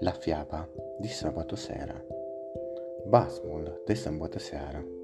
La fiaba di sabato sera. Basmul di sabato sera.